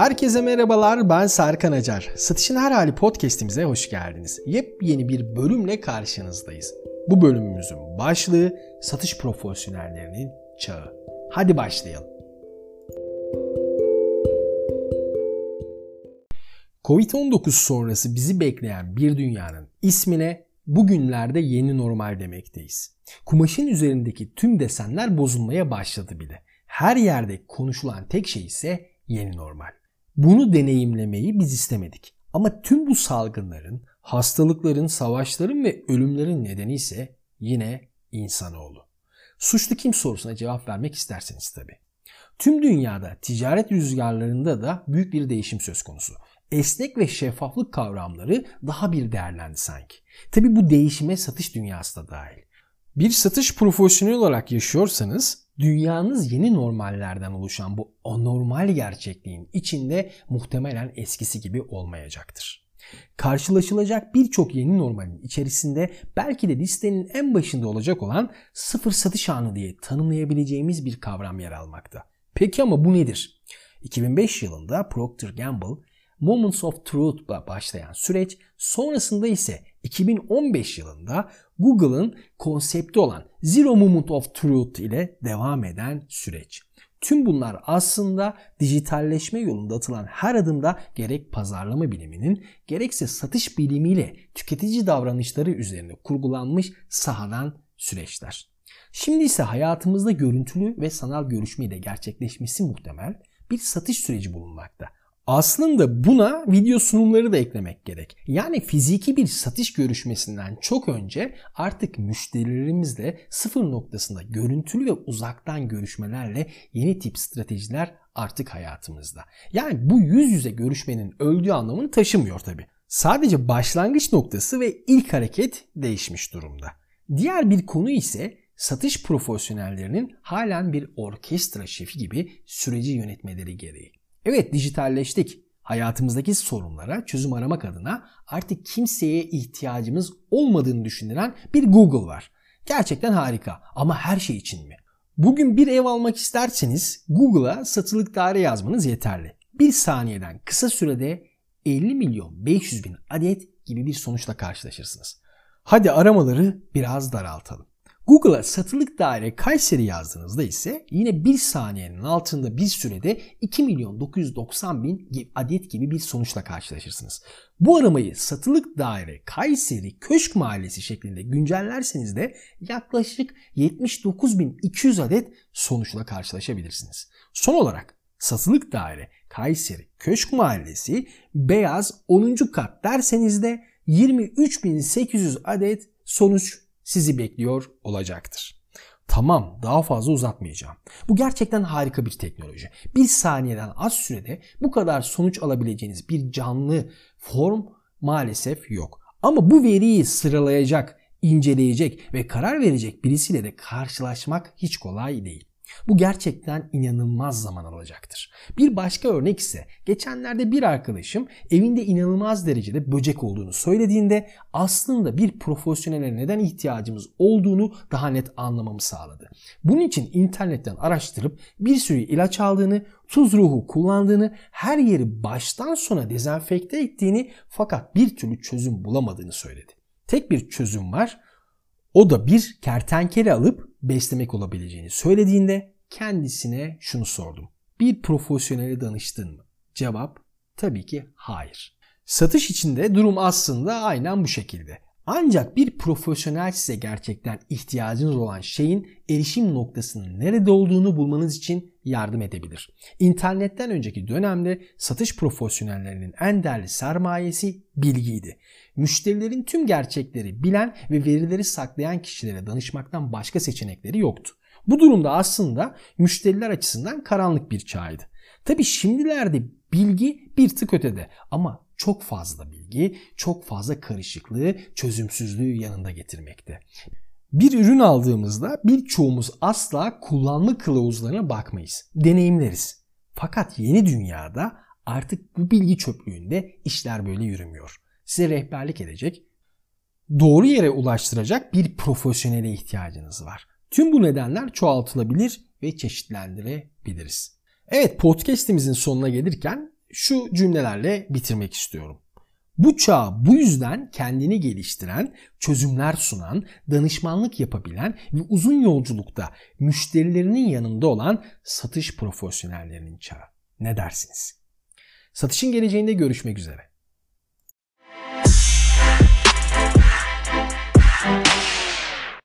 Herkese merhabalar ben Serkan Acar. Satışın Her Hali podcastimize hoş geldiniz. Yepyeni bir bölümle karşınızdayız. Bu bölümümüzün başlığı satış profesyonellerinin çağı. Hadi başlayalım. Covid-19 sonrası bizi bekleyen bir dünyanın ismine bugünlerde yeni normal demekteyiz. Kumaşın üzerindeki tüm desenler bozulmaya başladı bile. Her yerde konuşulan tek şey ise yeni normal. Bunu deneyimlemeyi biz istemedik. Ama tüm bu salgınların, hastalıkların, savaşların ve ölümlerin nedeni ise yine insanoğlu. Suçlu kim sorusuna cevap vermek isterseniz tabi. Tüm dünyada ticaret rüzgarlarında da büyük bir değişim söz konusu. Esnek ve şeffaflık kavramları daha bir değerlendi sanki. Tabi bu değişime satış dünyası da dahil. Bir satış profesyoneli olarak yaşıyorsanız dünyanız yeni normallerden oluşan bu anormal gerçekliğin içinde muhtemelen eskisi gibi olmayacaktır. Karşılaşılacak birçok yeni normalin içerisinde belki de listenin en başında olacak olan sıfır satış anı diye tanımlayabileceğimiz bir kavram yer almakta. Peki ama bu nedir? 2005 yılında Procter Gamble Moments of Truth'la başlayan süreç sonrasında ise 2015 yılında Google'ın konsepti olan Zero Moment of Truth ile devam eden süreç. Tüm bunlar aslında dijitalleşme yolunda atılan her adımda gerek pazarlama biliminin gerekse satış bilimiyle tüketici davranışları üzerine kurgulanmış sahadan süreçler. Şimdi ise hayatımızda görüntülü ve sanal görüşme ile gerçekleşmesi muhtemel bir satış süreci bulunmakta. Aslında buna video sunumları da eklemek gerek. Yani fiziki bir satış görüşmesinden çok önce artık müşterilerimizle sıfır noktasında görüntülü ve uzaktan görüşmelerle yeni tip stratejiler artık hayatımızda. Yani bu yüz yüze görüşmenin öldüğü anlamını taşımıyor tabi. Sadece başlangıç noktası ve ilk hareket değişmiş durumda. Diğer bir konu ise satış profesyonellerinin halen bir orkestra şefi gibi süreci yönetmeleri gereği. Evet dijitalleştik. Hayatımızdaki sorunlara çözüm aramak adına artık kimseye ihtiyacımız olmadığını düşündüren bir Google var. Gerçekten harika ama her şey için mi? Bugün bir ev almak isterseniz Google'a satılık daire yazmanız yeterli. Bir saniyeden kısa sürede 50 milyon 500 bin adet gibi bir sonuçla karşılaşırsınız. Hadi aramaları biraz daraltalım. Google'a satılık daire Kayseri yazdığınızda ise yine bir saniyenin altında bir sürede 2 milyon 990 bin adet gibi bir sonuçla karşılaşırsınız. Bu aramayı satılık daire Kayseri Köşk Mahallesi şeklinde güncellerseniz de yaklaşık 79.200 adet sonuçla karşılaşabilirsiniz. Son olarak satılık daire Kayseri Köşk Mahallesi beyaz 10. kat derseniz de 23.800 adet sonuç sizi bekliyor olacaktır. Tamam daha fazla uzatmayacağım. Bu gerçekten harika bir teknoloji. Bir saniyeden az sürede bu kadar sonuç alabileceğiniz bir canlı form maalesef yok. Ama bu veriyi sıralayacak, inceleyecek ve karar verecek birisiyle de karşılaşmak hiç kolay değil. Bu gerçekten inanılmaz zaman alacaktır. Bir başka örnek ise geçenlerde bir arkadaşım evinde inanılmaz derecede böcek olduğunu söylediğinde aslında bir profesyonele neden ihtiyacımız olduğunu daha net anlamamı sağladı. Bunun için internetten araştırıp bir sürü ilaç aldığını, tuz ruhu kullandığını, her yeri baştan sona dezenfekte ettiğini fakat bir türlü çözüm bulamadığını söyledi. Tek bir çözüm var. O da bir kertenkele alıp beslemek olabileceğini söylediğinde kendisine şunu sordum. Bir profesyonele danıştın mı? Cevap tabii ki hayır. Satış içinde durum aslında aynen bu şekilde. Ancak bir profesyonel size gerçekten ihtiyacınız olan şeyin erişim noktasının nerede olduğunu bulmanız için yardım edebilir. İnternetten önceki dönemde satış profesyonellerinin en değerli sermayesi bilgiydi. Müşterilerin tüm gerçekleri bilen ve verileri saklayan kişilere danışmaktan başka seçenekleri yoktu. Bu durumda aslında müşteriler açısından karanlık bir çağydı. Tabi şimdilerde bilgi bir tık ötede ama çok fazla bilgi, çok fazla karışıklığı, çözümsüzlüğü yanında getirmekte. Bir ürün aldığımızda birçoğumuz asla kullanma kılavuzlarına bakmayız. Deneyimleriz. Fakat yeni dünyada artık bu bilgi çöplüğünde işler böyle yürümüyor. Size rehberlik edecek, doğru yere ulaştıracak bir profesyonele ihtiyacınız var. Tüm bu nedenler çoğaltılabilir ve çeşitlendirebiliriz. Evet podcast'imizin sonuna gelirken şu cümlelerle bitirmek istiyorum. Bu çağ bu yüzden kendini geliştiren, çözümler sunan, danışmanlık yapabilen ve uzun yolculukta müşterilerinin yanında olan satış profesyonellerinin çağı. Ne dersiniz? Satışın geleceğinde görüşmek üzere.